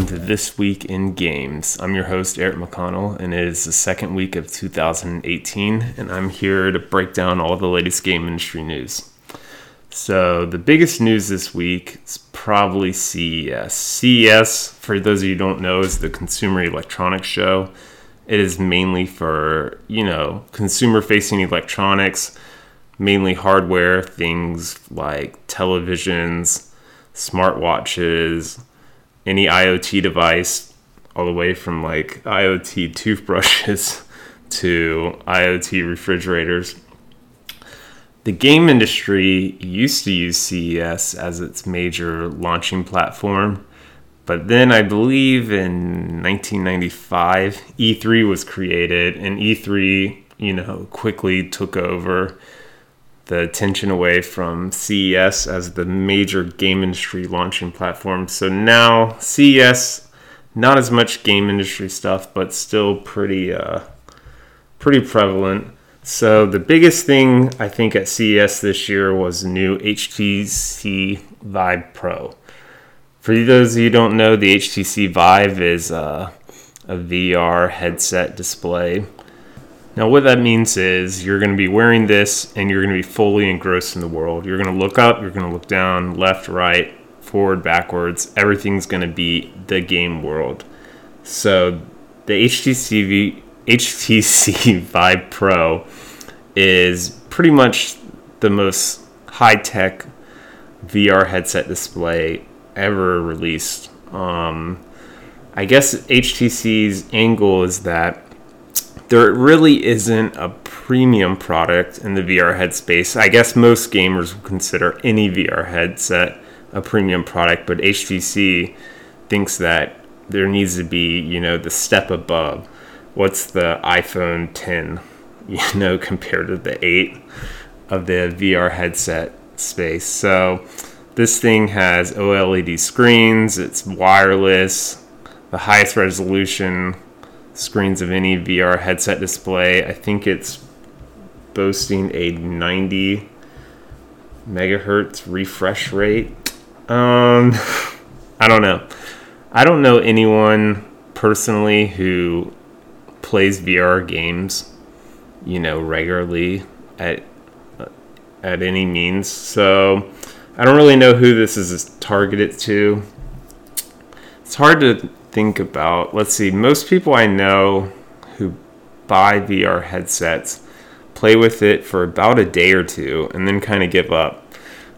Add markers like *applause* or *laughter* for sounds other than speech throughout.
Welcome to This Week in Games. I'm your host, Eric McConnell, and it is the second week of 2018, and I'm here to break down all the latest game industry news. So, the biggest news this week is probably CES. CES, for those of you who don't know, is the Consumer Electronics Show. It is mainly for, you know, consumer facing electronics, mainly hardware, things like televisions, smartwatches, any IoT device, all the way from like IoT toothbrushes *laughs* to IoT refrigerators. The game industry used to use CES as its major launching platform, but then I believe in 1995, E3 was created, and E3, you know, quickly took over the attention away from CES as the major game industry launching platform. So now CES, not as much game industry stuff, but still pretty uh, pretty prevalent. So the biggest thing I think at CES this year was new HTC Vive Pro. For those of you don't know, the HTC Vive is uh, a VR headset display now, what that means is you're going to be wearing this and you're going to be fully engrossed in the world. You're going to look up, you're going to look down, left, right, forward, backwards. Everything's going to be the game world. So, the HTC, HTC Vive Pro is pretty much the most high tech VR headset display ever released. Um, I guess HTC's angle is that there really isn't a premium product in the VR headspace. I guess most gamers would consider any VR headset a premium product, but HTC thinks that there needs to be, you know, the step above. What's the iPhone 10, *laughs* you know, compared to the 8 of the VR headset space? So this thing has OLED screens, it's wireless, the highest resolution screens of any VR headset display. I think it's boasting a 90 megahertz refresh rate. Um, *laughs* I don't know. I don't know anyone personally who plays VR games, you know, regularly at at any means. So I don't really know who this is targeted to. It's hard to think about, let's see, most people I know who buy VR headsets play with it for about a day or two and then kind of give up.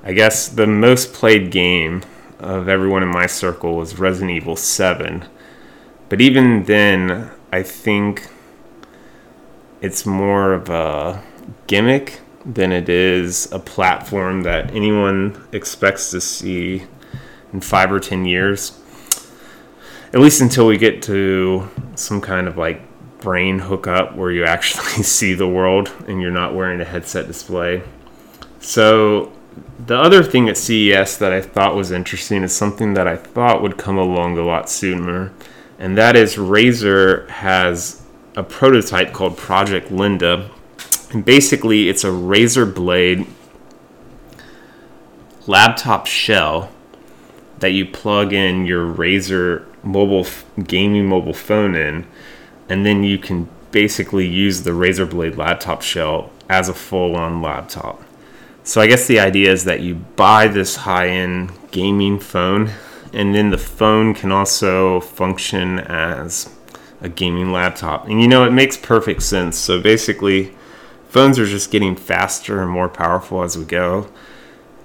I guess the most played game of everyone in my circle was Resident Evil 7. But even then, I think it's more of a gimmick than it is a platform that anyone expects to see in five or ten years at least until we get to some kind of like brain hookup where you actually *laughs* see the world and you're not wearing a headset display. So, the other thing at CES that I thought was interesting is something that I thought would come along a lot sooner, and that is Razer has a prototype called Project Linda. And basically, it's a Razer blade laptop shell that you plug in your Razer mobile gaming mobile phone in, and then you can basically use the Razer Blade laptop shell as a full-on laptop. So I guess the idea is that you buy this high-end gaming phone, and then the phone can also function as a gaming laptop. And you know, it makes perfect sense. So basically, phones are just getting faster and more powerful as we go.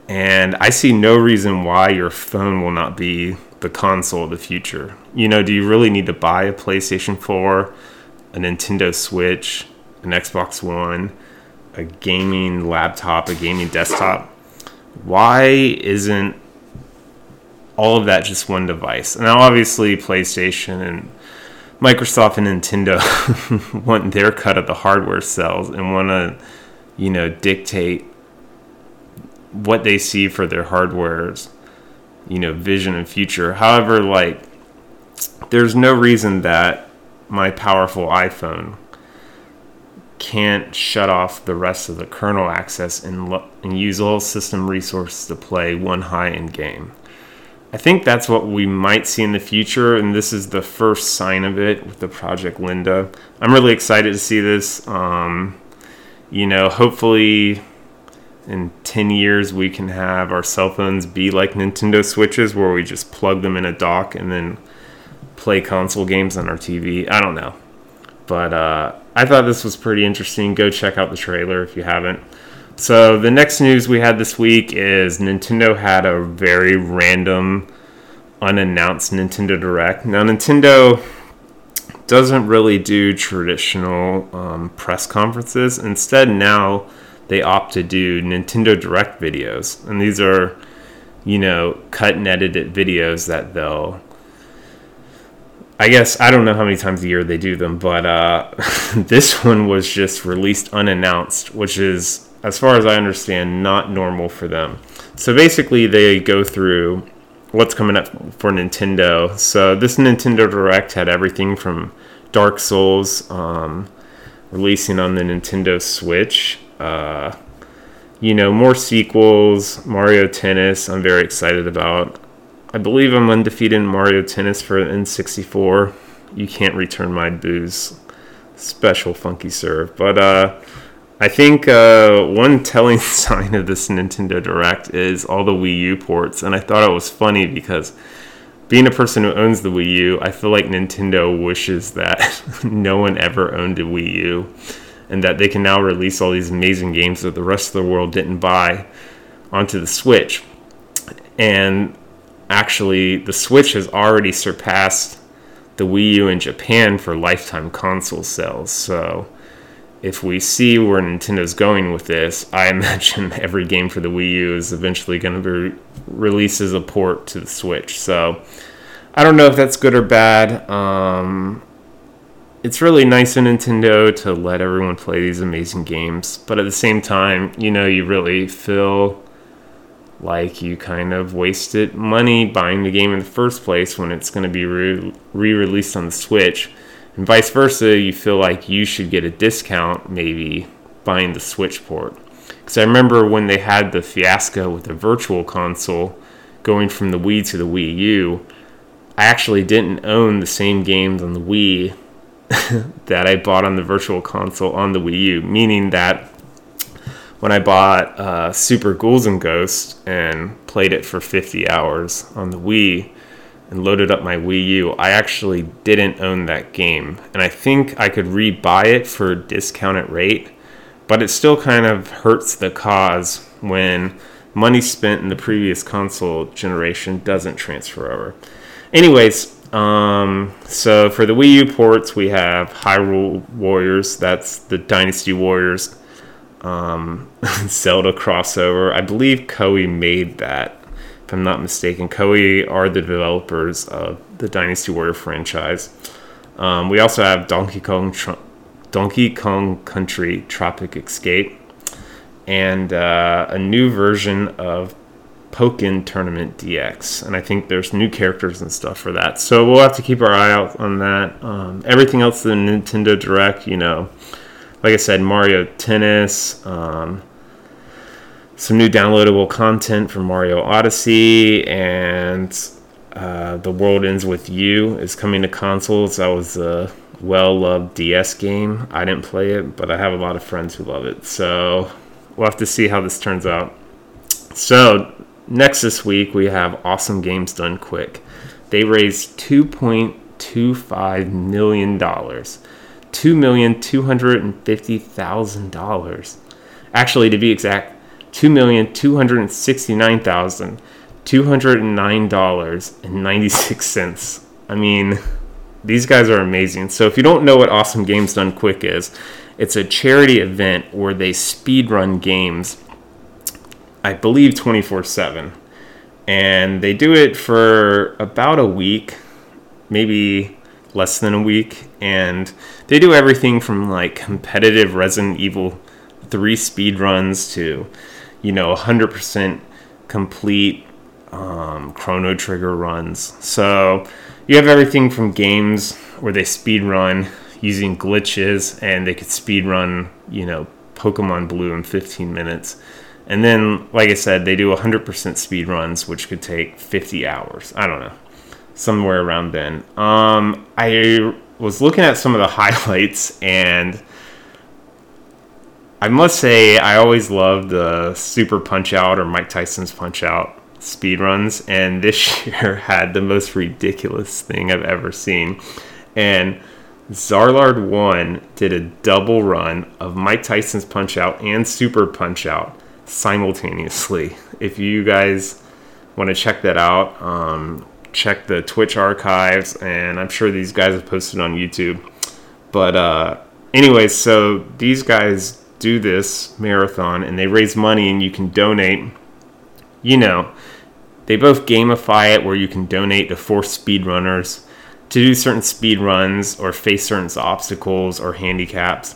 And I see no reason why your phone will not be the console of the future. You know, do you really need to buy a PlayStation 4, a Nintendo Switch, an Xbox One, a gaming laptop, a gaming desktop? Why isn't all of that just one device? Now, obviously, PlayStation and Microsoft and Nintendo *laughs* want their cut of the hardware sales and want to, you know, dictate what they see for their hardwares you know vision and future however like there's no reason that my powerful iphone can't shut off the rest of the kernel access and, lo- and use all system resources to play one high end game I think that's what we might see in the future, and this is the first sign of it with the Project Linda. I'm really excited to see this. Um, you know, hopefully in 10 years we can have our cell phones be like Nintendo Switches where we just plug them in a dock and then play console games on our TV. I don't know. But uh, I thought this was pretty interesting. Go check out the trailer if you haven't. So, the next news we had this week is Nintendo had a very random, unannounced Nintendo Direct. Now, Nintendo doesn't really do traditional um, press conferences. Instead, now they opt to do Nintendo Direct videos. And these are, you know, cut and edited videos that they'll I guess I don't know how many times a year they do them, but uh, *laughs* this one was just released unannounced, which is, as far as I understand, not normal for them. So basically, they go through what's coming up for Nintendo. So this Nintendo Direct had everything from Dark Souls um, releasing on the Nintendo Switch. Uh, you know, more sequels, Mario Tennis, I'm very excited about. I believe I'm undefeated in Mario Tennis for N64. You can't return my Boo's. Special funky serve. But uh, I think uh, one telling *laughs* sign of this Nintendo Direct is all the Wii U ports. And I thought it was funny because being a person who owns the Wii U, I feel like Nintendo wishes that *laughs* no one ever owned a Wii U and that they can now release all these amazing games that the rest of the world didn't buy onto the Switch. And actually the Switch has already surpassed the Wii U in Japan for lifetime console sales. So if we see where Nintendo's going with this, I *laughs* imagine every game for the Wii U is eventually going to be released as a port to the Switch. So I don't know if that's good or bad. Um, it's really nice of Nintendo to let everyone play these amazing games, but at the same time, you know, you really feel like you kind of wasted money buying the game in the first place when it's going to be re released on the Switch. And vice versa, you feel like you should get a discount maybe buying the Switch port. Because I remember when they had the fiasco with the Virtual Console going from the Wii to the Wii U, I actually didn't own the same games on the Wii *laughs* that I bought on the Virtual Console on the Wii U, meaning that when I bought uh, Super Ghouls and Ghosts and played it for 50 hours on the Wii and loaded up my Wii U, I actually didn't own that game. And I think I could rebuy it for a discounted rate, but it still kind of hurts the cause when money spent in the previous console generation doesn't transfer over. Anyways, um, so for the Wii U ports, we have Hyrule Warriors. That's the Dynasty Warriors um, *laughs* Zelda crossover. I believe Koei made that, if I'm not mistaken. Koei are the developers of the Dynasty Warrior franchise. Um, we also have Donkey Kong, Donkey Kong Country Tropic Escape, and uh, a new version of Pokken Tournament DX. And I think there's new characters and stuff for that. So we'll have to keep our eye out on that. Um, everything else in Nintendo Direct, you know like I said, Mario Tennis, um, some new downloadable content from Mario Odyssey, and uh, The World Ends With You is coming to consoles. That was a well loved DS game. I didn't play it, but I have a lot of friends who love it. So we'll have to see how this turns out. So, next this week, we have Awesome Games Done Quick. They raised $2.25 million $2,250,000. Actually, to be exact, $2,269,209.96. I mean, these guys are amazing. So if you don't know what Awesome Games Done Quick is, it's a charity event where they speed run games, I believe 24 7. And they do it for about a week, maybe less than a week, and they do everything from like competitive Resident Evil 3 speed runs to, you know, 100% complete um, Chrono Trigger runs. So you have everything from games where they speed run using glitches and they could speed run, you know, Pokemon Blue in 15 minutes. And then, like I said, they do 100% speed runs, which could take 50 hours. I don't know, somewhere around then. Um, I was looking at some of the *laughs* highlights, and I must say, I always loved the Super Punch Out or Mike Tyson's Punch Out speed runs, and *laughs* this year had the most ridiculous thing I've ever seen. And Zallard1 did a double run of Mike Tyson's Punch Out and Super Punch Out simultaneously. If you guys want to check that out, um, check the Twitch archives, and I'm sure these guys have posted on YouTube. But, uh, anyways, so these guys do this marathon and they raise money and you can donate. You know, they both gamify it where you can donate to four speedrunners to do certain speed runs or face certain obstacles or handicaps,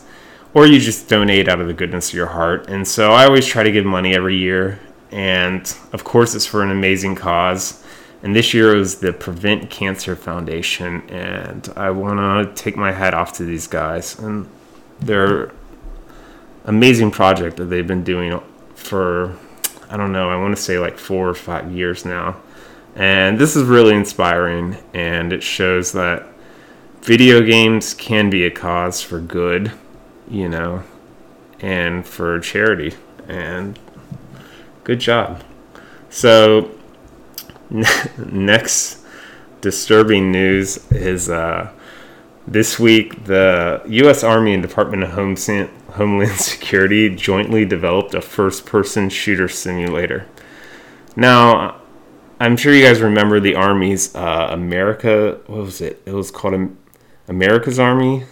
or you just donate out of the goodness of your heart. And so I always try to give money every year. And of course, it's for an amazing cause. And this year was the Prevent Cancer Foundation. And I want to take my hat off to these guys. And they're amazing project that they've been doing for I don't know, I want to say like 4 or 5 years now. And this is really inspiring and it shows that video games can be a cause for good, you know, and for charity and good job. So *laughs* next disturbing news is uh, this week the U.S. Army and Department of Home Homeland *laughs* Security jointly developed a first person shooter simulator. Now, I'm sure you guys remember the Army's uh, America, what was it? It was called America's Army.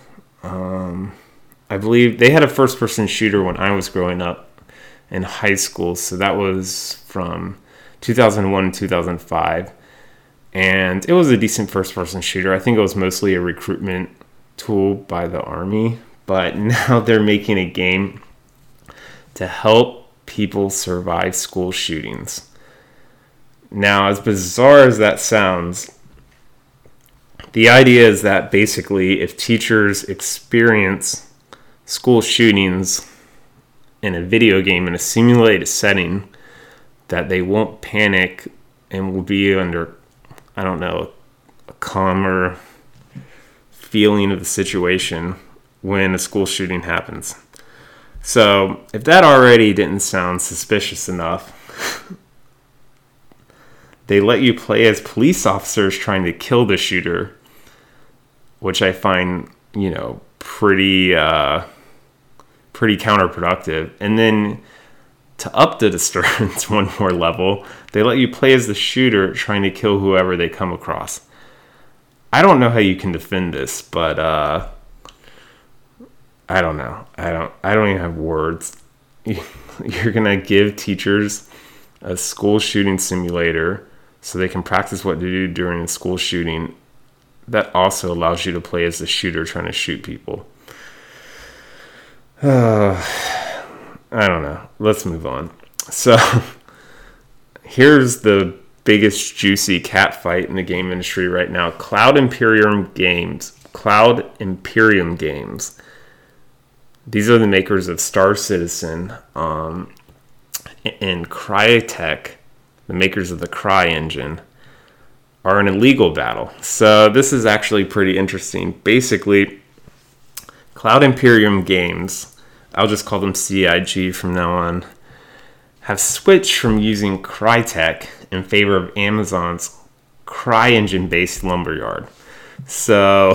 Um, I believe they had a first person shooter when I was growing up in high school. So that was from 2001 to 2005. And it was a decent first person shooter. I think it was mostly a recruitment tool by the Army but *laughs* now they're making a game to help people survive school shootings. Now, as bizarre as that sounds, the idea is that basically, if teachers experience school shootings in a video game in a simulated setting, that they won't panic and will be under, I don't know, a calmer feeling of the situation when a school shooting happens. So, if that already didn't sound suspicious enough, *laughs* they let you play as police officers trying to kill the shooter, which I find, you know, pretty uh, pretty counterproductive. And then to up the *laughs* disturbance one more level, they let you play as the shooter trying to kill whoever they come across. I don't know how you can defend this, but uh, I don't know. I don't. I don't even have words. *laughs* You're gonna give teachers a school shooting simulator so they can practice what to do during a school shooting. That also allows you to play as the shooter trying to shoot people. *sighs* I don't know. Let's move on. So *laughs* here's the biggest juicy cat fight in the game industry right now. Cloud Imperium Games. Cloud Imperium Games these are the makers of Star Citizen um, and Crytek, the makers of the Cry engine, are in a legal battle. So this is actually pretty interesting. Basically, Cloud Imperium Games, I'll just call them CIG from now on, have switched from using Crytek in favor of Amazon's CryEngine based Lumberyard. So,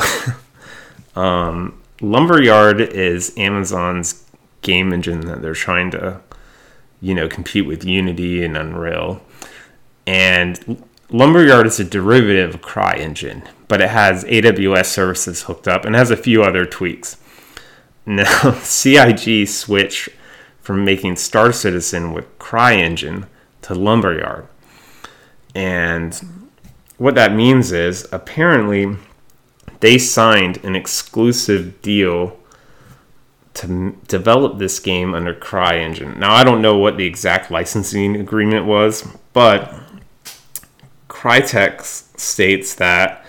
*laughs* um, Lumberyard is Amazon's game engine that they're trying to, you know, compete with Unity and Unreal. And Lumberyard is a derivative of CryEngine, but it has AWS services hooked up and has a few other tweaks. Now, *laughs* CIG switched from making Star Citizen with CryEngine to Lumberyard. And what that means is apparently they signed an exclusive deal to m- develop this game under CryEngine. Now, I don't know what the exact licensing agreement was, but Crytek states that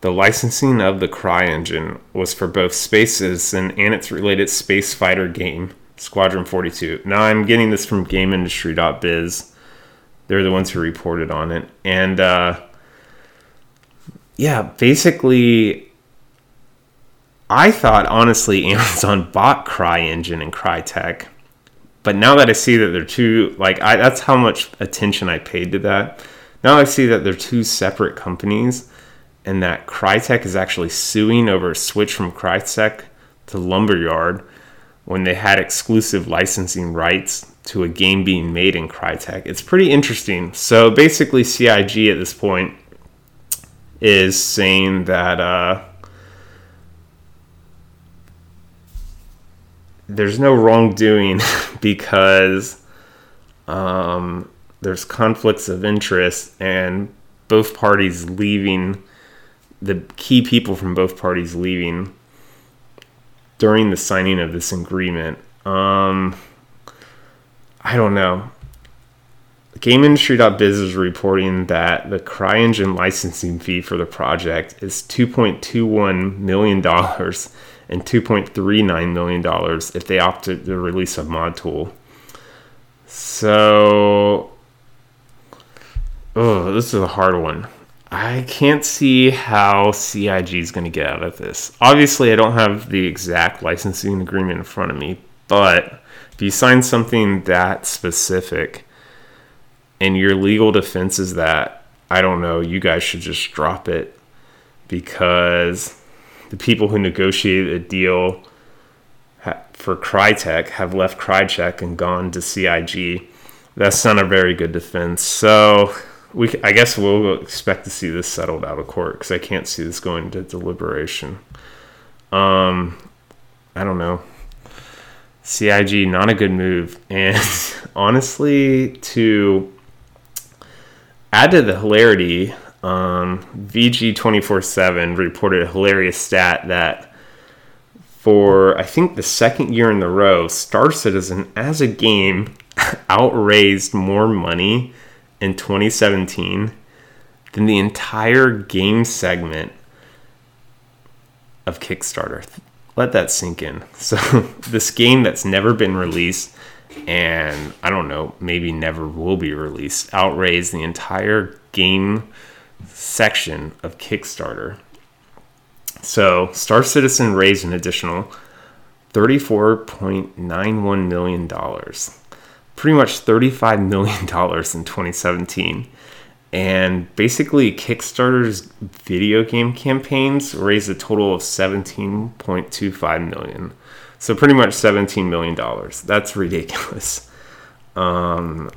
the licensing of the CryEngine was for both Space Citizen and its related space fighter game, Squadron 42. Now I'm getting this from GameIndustry.biz. They're the ones who reported on it, and uh, yeah, basically, I thought honestly *laughs* Amazon bought CryEngine and Crytek, but now that I see that they're two, like I, that's how much attention I paid to that. Now I see that they're two separate companies, and that Crytek is actually suing over a switch from Crytek to Lumberyard when they had exclusive licensing rights to a game being made in Crytek. It's pretty interesting. So basically, CIG at this point is saying that uh, there's no wrongdoing *laughs* because um, there's conflicts of interest and both parties leaving the key people from both parties leaving during the signing of this agreement. Um, I don't know. GameIndustry.biz is reporting that the CryEngine licensing fee for the project is $2.21 million and $2.39 million if they opt to release a mod tool. So, oh, this is a hard one. I can't see how CIG is going to get out of this. Obviously, I don't have the exact licensing agreement in front of me, but if you sign something that specific, and your legal defense is that I don't know, you guys should just drop it because the people who negotiated a deal for Crytek have left Crytek and gone to CIG. That's not a very good defense. So we, I guess we'll expect to see this settled out of court because I can't see this going to deliberation. Um, I don't know. CIG, not a good move. *laughs* And honestly, to add to the hilarity, um, VG 24 7 reported a hilarious stat that for, I think, the second year in a row, Star Citizen as a game *laughs* outraised more money in 2017 than the entire game segment of Kickstarter. Let that sink in. *laughs* So, this game that's never been released and I don't know, maybe never will be released, outraised the entire game section of Kickstarter. So, Star Citizen raised an additional $34.91 million, pretty much $35 million *laughs* in 2017. And basically, Kickstarter's video game campaigns raised a total of 17.25 million. So pretty much $17 million. That's ridiculous. Um,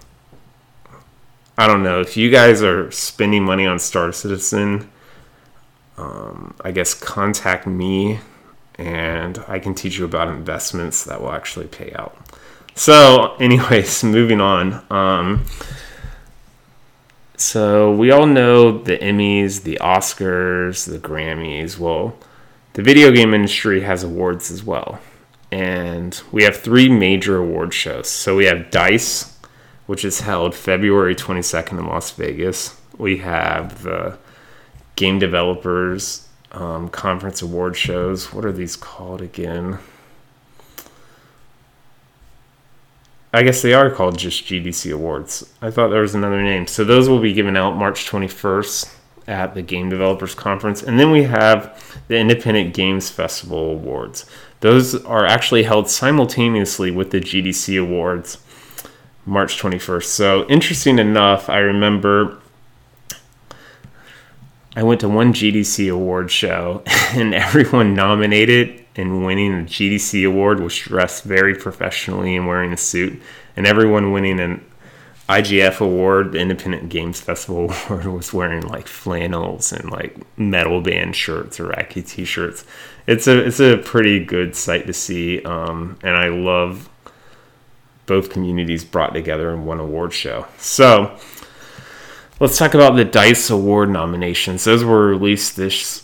I don't know. If you guys are spending money on Star Citizen, um, I guess contact me and I can teach you about investments that will actually pay out. So, anyways, *laughs* moving on. Um, so, we all know the Emmys, the Oscars, the Grammys. Well, the video game industry has awards as well and we have three major award shows. So we have DICE, which is held February 22nd in Las Vegas. We have the Game Developers um, Conference Award shows. What are these called again? I guess they are called just GDC Awards. I thought there was another name. So those will be given out March 21st at the Game Developers Conference. And then we have the Independent Games Festival Awards. Those are actually held simultaneously with the GDC Awards, March 21st. So, interesting enough, I remember I went to one GDC award show *laughs* and everyone nominated and winning a GDC award was dressed very professionally and wearing a suit. And everyone winning an IGF award, the Independent Games Festival *laughs* award, was wearing like flannels and like metal band shirts or Racky t-shirts it's a it's a pretty good sight to see, um, and I love both communities brought together in one award show. So let's talk about the Dice Award nominations. Those were released this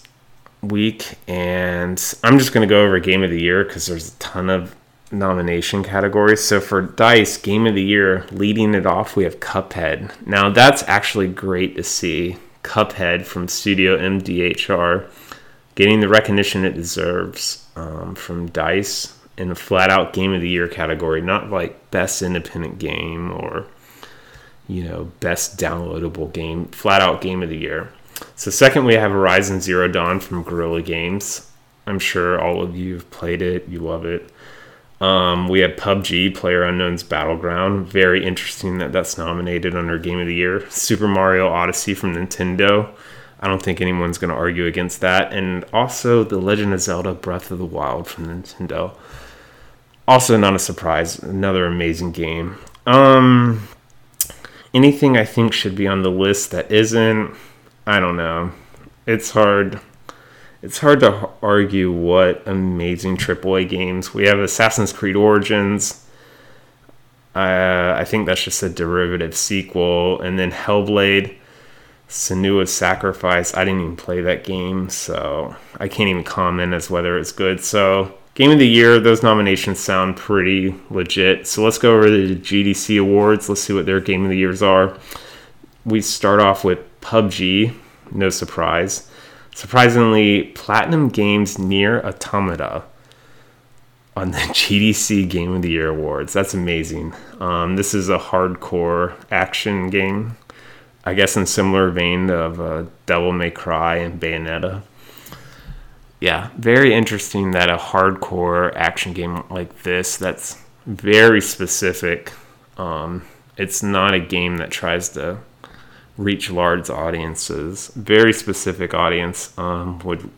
week, and I'm just going to go over Game of the Year because there's a ton of nomination categories. So for Dice Game of the Year, leading it off, we have Cuphead. Now that's actually great to see. Cuphead from Studio MDHR getting the recognition it deserves um, from Dice in the flat out game of the year category, not like best independent game or you know best downloadable game, flat out game of the year. So second, we have Horizon Zero Dawn from Guerrilla Games. I'm sure all of you have played it, you love it. Um, we have PUBG, Player Unknown's Battleground. Very interesting that that's nominated under Game of the Year. Super Mario Odyssey from Nintendo. I don't think anyone's going to argue against that. And also The Legend of Zelda Breath of the Wild from Nintendo. Also, not a surprise. Another amazing game. Um, anything I think should be on the list that isn't, I don't know. It's hard it's hard to argue what amazing AAA games we have. Assassin's Creed Origins. Uh, I think that's just a derivative sequel, and then Hellblade, Senua's Sacrifice. I didn't even play that game, so I can't even comment as whether it's good. So, Game of the Year, those nominations sound pretty legit. So let's go over the GDC awards. Let's see what their Game of the Years are. We start off with PUBG, no surprise. Surprisingly, Platinum Games NieR Automata on the *laughs* GDC Game of the Year awards. That's amazing. Um, this is a hardcore action game, I guess in similar vein of uh, Devil May Cry and Bayonetta. Yeah, very interesting that a hardcore action game like this that's very specific. Um, it's not a game that tries to reach large audiences. Very specific audience um, would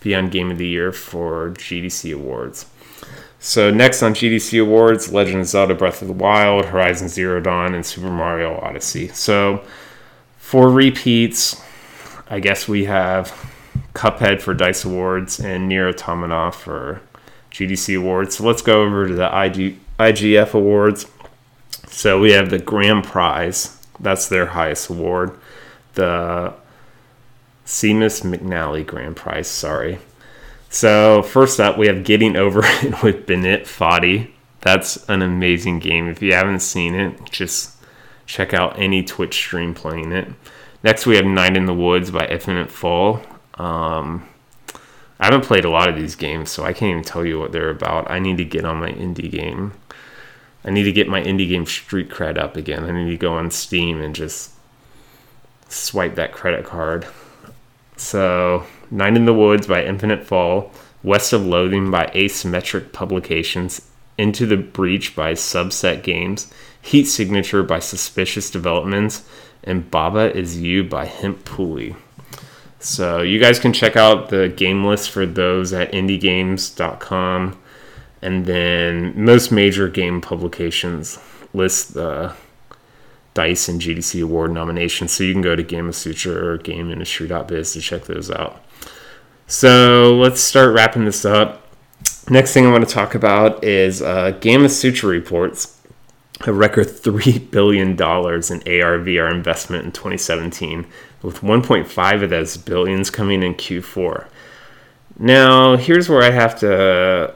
be on Game of the Year for GDC awards. So next on GDC awards, Legend of Zelda: Breath of the Wild, Horizon Zero Dawn, and Super Mario Odyssey. So for repeats, I guess we have Cuphead for Dice Awards and NieR Automata for GDC awards. So let's go over to the IG, IGF awards. So we have the grand prize that's their highest award. The Seamus McNally Grand Prize, sorry. So, first up, we have Getting Over *laughs* It with Bennett Foddy. That's an amazing game. If you haven't seen it, just check out any Twitch stream playing it. Next, we have Night in the Woods by Infinite Fall. Um, I haven't played a lot of these games, so I can't even tell you what they're about. I need to get on my indie game I need to get my indie game street cred up again. I need to go on Steam and just swipe that credit card. So, Night in the Woods by Infinite Fall, West of Loathing by Asymmetric Publications, Into the Breach by Subset Games, Heat Signature by Suspicious Developments, and Baba Is You by Hempuli. So, you guys can check out the game list for those at indiegames.com and then most major game publications list the dice and gdc award nominations. So you can go to gamasutra or gameindustry.biz to check those out. So let's start wrapping this up. Next thing i want to talk about is uh, gamasutra reports. A record $3 *laughs* billion in AR/VR investment in 2017, with 1.5 of those billions coming in Q4. Now, here's where I have to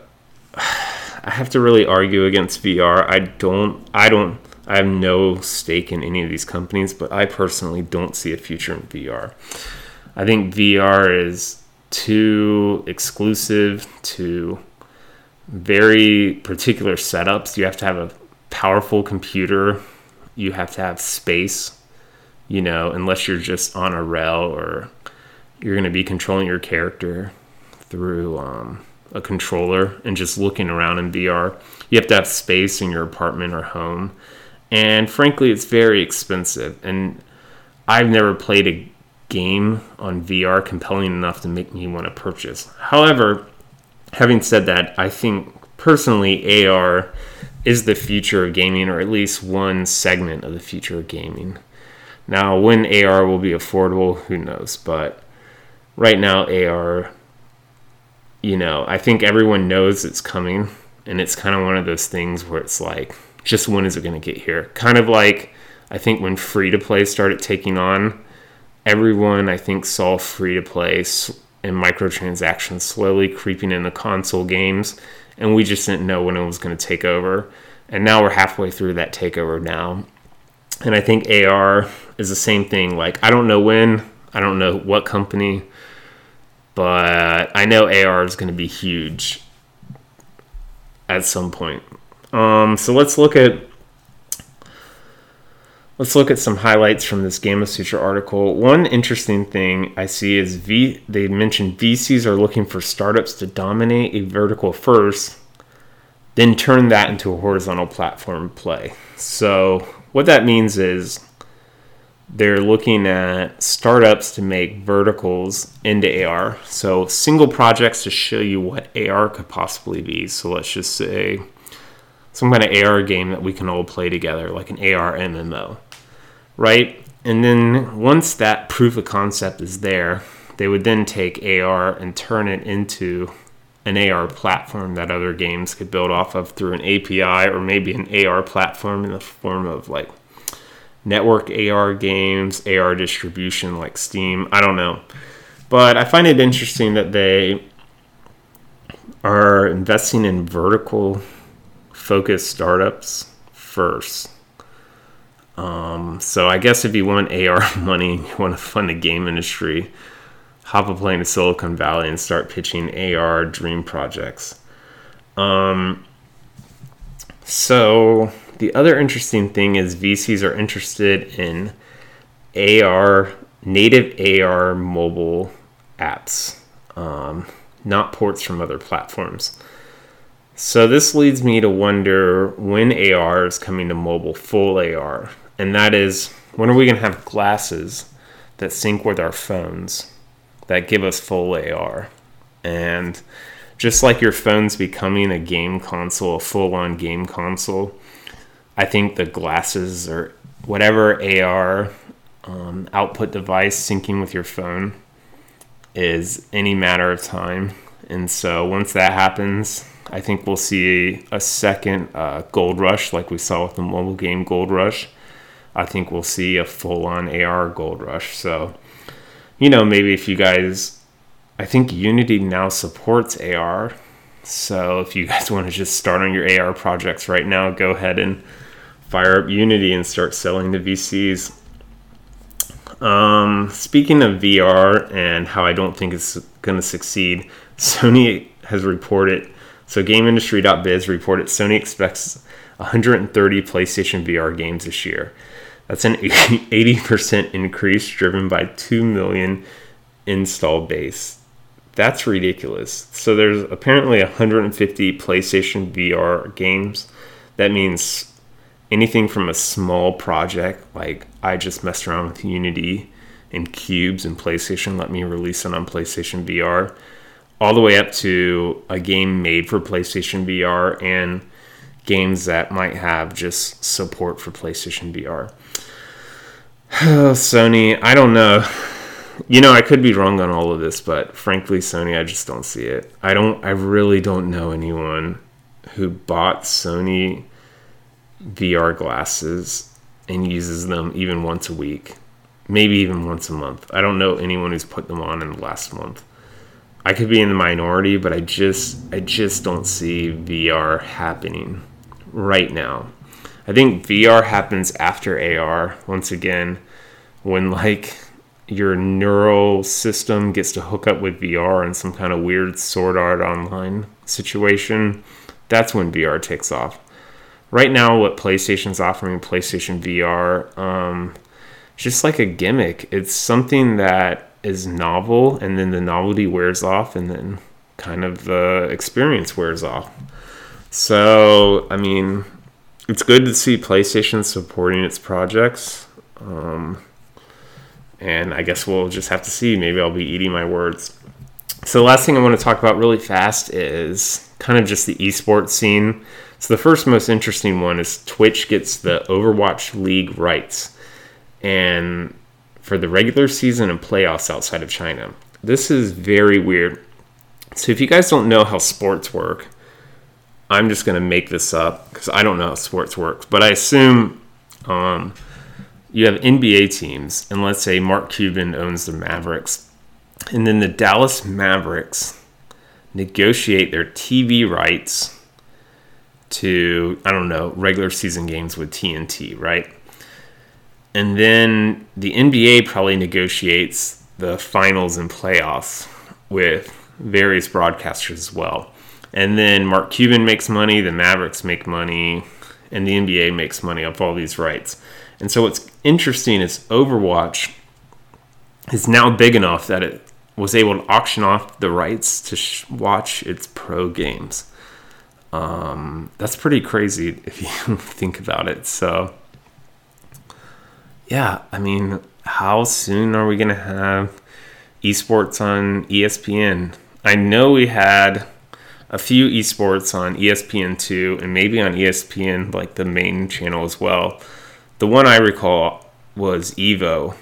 I have to really argue against VR. I don't. I don't. I have no stake in any of these companies, but I personally don't see a future in VR. I think VR is too exclusive to very particular setups. You have to have a powerful computer. You have to have space. You know, unless you're just on a rail or you're going to be controlling your character through um, a controller and just looking around in VR. You have to have space in your apartment or home. And frankly, it's very expensive. And I've never played a game on VR compelling enough to make me want to purchase. However, having said that, I think personally AR is the future of gaming, or at least one segment of the future of gaming. Now, when AR will be affordable, who knows? But right now, AR you know, I think everyone knows it's coming, and it's kind of one of those things where it's like, just when is it going to get here? Kind of like I think when free to play started taking on, everyone I think saw free to play and microtransactions slowly creeping into console games, and we just didn't know when it was going to take over. And now we're halfway through that takeover now. And I think AR is the same thing. Like, I don't know when, I don't know what company, but I know AR is going to be huge. at some point. Um, so let's look at let's look at some highlights from this Gamasutra article. One interesting thing I see is V. They mentioned VCs are looking for startups to dominate a vertical first, then turn that into a horizontal platform play. So what that means is they're looking at startups to make verticals into AR. So single projects to show you what AR could possibly be. So let's just say some kind of AR game that we can all play together, like an AR MMO, right? And then once that proof of concept is there, they would then take AR and turn it into an AR platform that other games could build off of through an API or maybe an AR platform in the form of like network AR games, AR distribution like Steam. I don't know. But I find it interesting that they are investing in vertical focused startups first. Um, so I guess if you want AR *laughs* money you want to fund the game industry, hop a plane to Silicon Valley and start pitching AR dream projects. Um, so the other interesting thing is VCs are interested in AR, native AR mobile apps, um, not ports from other platforms. So this leads me to wonder when AR is coming to mobile full AR. And that is when are we going to have glasses that sync with our phones that give us full AR? And just like your phone's becoming a game console, a full on game console, I think the glasses or whatever AR um, output device syncing with your phone is any matter of time. And so once that happens, I think we'll see a second uh, gold rush like we saw with the mobile game Gold Rush. I think we'll see a full on AR gold rush. So, you know, maybe if you guys, I think Unity now supports AR. So if you guys *laughs* want to just start on your AR projects right now, go ahead and fire up Unity and start selling to VCs. Um, speaking of VR and how I don't think it's going to succeed, Sony has reported. So GameIndustry.biz reported Sony expects 130 PlayStation VR games this year. That's an *laughs* 80% increase driven by 2 million install base. That's ridiculous. So there's apparently 150 PlayStation VR games. That means anything from a small project like I just messed around with Unity and cubes and PlayStation let me release it on PlayStation VR all the way up to a game made for PlayStation VR and games that might have just support for PlayStation VR. *sighs* Sony, I don't know. You know, I could be wrong on all of this, but frankly, Sony, I just don't see it. I don't I really don't know anyone who bought Sony VR glasses and uses them even once a week, maybe even once a month. I don't know anyone who's put them on in the last month. I could be in the minority, but I just I just don't see VR happening right now. I think VR happens after AR once again when like your neural system gets to hook up with VR in some kind of weird sword art online situation. That's when VR takes off right now what PlayStation's offering PlayStation VR um, just like a gimmick. It's something that is novel and then the novelty wears off and then kind of the experience wears off. So, I mean, it's good to see PlayStation supporting its projects. Um, and I guess we'll just have to see. Maybe I'll be eating my words. So, the last thing I want to talk about really fast is kind of just the esports scene. So the first most interesting one is Twitch gets the Overwatch League rights and for the regular season and playoffs outside of China. This is very weird. So if you guys don't know how sports work, I'm just going to make this up because I don't know how sports works, but I assume um, you have NBA teams, and let's say Mark Cuban owns the Mavericks, and then the Dallas Mavericks negotiate their TV rights to I don't know regular season games with TNT, right? And then the NBA probably negotiates the finals and playoffs with various broadcasters as well. And then Mark Cuban makes money, the Mavericks make money, and the NBA makes money off all these rights. And so what's interesting is Overwatch is now big enough that it was able to auction off the rights to sh- watch its pro games. Um, that's pretty crazy if you *laughs* think about it. So, yeah, I mean, how soon are we going to have esports on ESPN? I know we had a few esports on ESPN2 and maybe on ESPN, like the main channel as well. The one I recall was Evo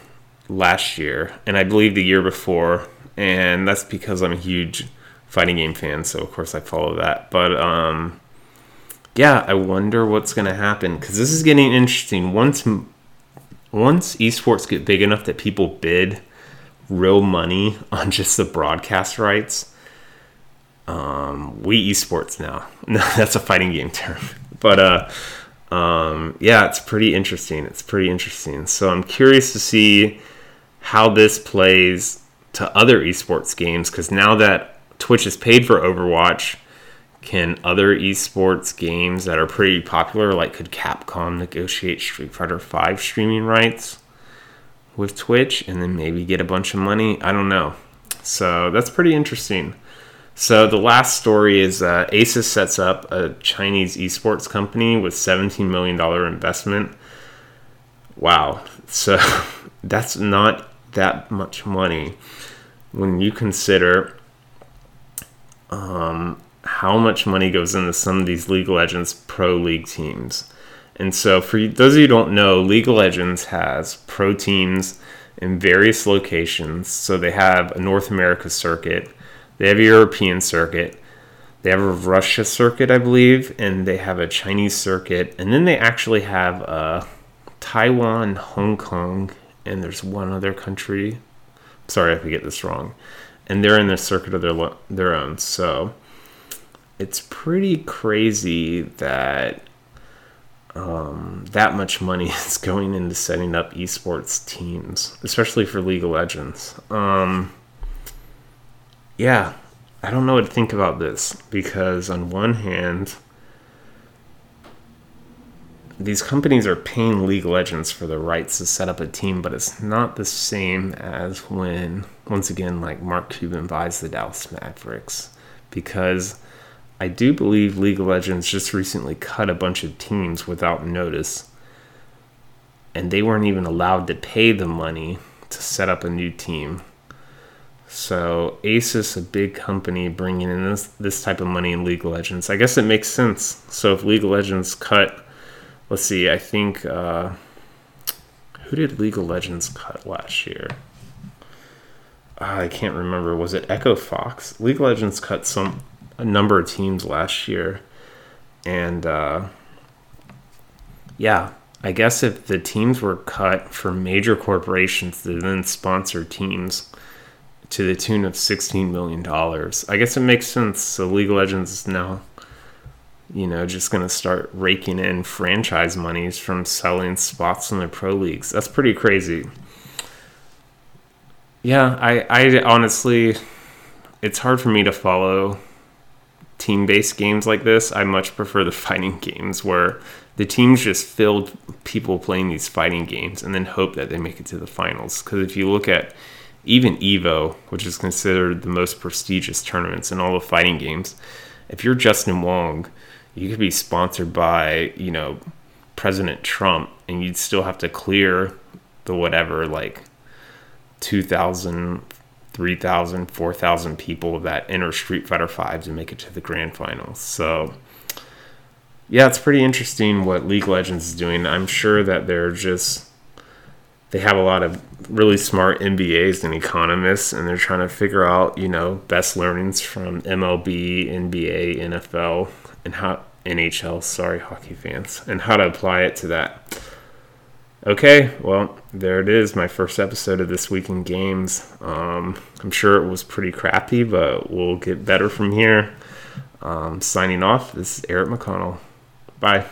last year, and I believe the year before, and that's because I'm a huge fighting game fan, so of course I follow that. But um, yeah, I wonder what's going to happen because this is getting interesting. Once once esports get big enough that people bid real money *laughs* on just the broadcast rights um, we esports now. *laughs* No, that's a fighting game term. *laughs* But uh, um, yeah, it's pretty interesting. It's pretty interesting. So I'm curious to see how this plays to other esports games because now that Twitch is paid for Overwatch, can other esports games that are pretty popular, like could Capcom negotiate Street Fighter V streaming rights with Twitch and then maybe get a bunch of money? I don't know. So that's pretty interesting. So the last story is uh, Asus sets up a Chinese esports company with $17 million investment. Wow. So *laughs* that's not that much money when you consider um, how much money goes into some of these League of Legends Pro League teams. And so, for those of you who don't know, League of Legends has pro teams in various locations. So they have a North America circuit they have a European circuit. They have a Russia circuit, I believe, and they have a Chinese circuit, and then they actually have a Taiwan, Hong Kong, and there's one other country. Sorry if I get this wrong, and they're in the circuit of their their own. So it's pretty crazy that um, that much money *laughs* is going into setting up esports teams, especially for League of Legends. Um, yeah, I don't know what to think about this because, on one hand, these companies are paying League Legends for the rights to set up a team, but it's not the same as when, once again, like Mark Cuban buys the Dallas Mavericks. Because I do believe League Legends just recently cut a bunch of teams without notice, and they weren't even allowed to pay the money to set up a new team so Asus, a big company, bringing in this this type of money in League Legends. I guess it makes sense. So if League Legends cut, let's see, I think uh, who did League of Legends cut last year? Uh, I can't remember. Was it Echo Fox? League of Legends cut some a number of teams last year, and uh, yeah, I guess if the teams were cut for major corporations to then sponsor teams to the tune of $16 million. I guess it makes sense. So League of Legends is now, you know, just going to start raking in franchise monies from selling spots in the pro leagues. That's pretty crazy. Yeah, I, I honestly, it's hard for me to follow team based games like this. I much prefer the *laughs* fighting games where the teams just filled people playing these fighting games and then hope that they make it to the finals. Because if you look at even Evo, which is considered the most prestigious tournaments in all the fighting games, if you're Justin Wong, you could be sponsored by, you know, President Trump and you'd still have to clear the whatever, like 2,000, 3,000, 4,000 people that enter Street Fighter 5 to make it to the grand finals. So, yeah, it's pretty interesting what League Legends is doing. I'm sure that they're just they have a lot of really smart MBAs and economists, and they're trying to figure out, you know, best learnings from MLB, NBA, NFL, and how NHL, sorry, hockey fans, and how to apply it to that. Okay, well, there it is, my first episode of This Week in Games. Um, I'm sure it was pretty crappy, but we'll get better from here. Um, signing off, this is Eric McConnell. Bye.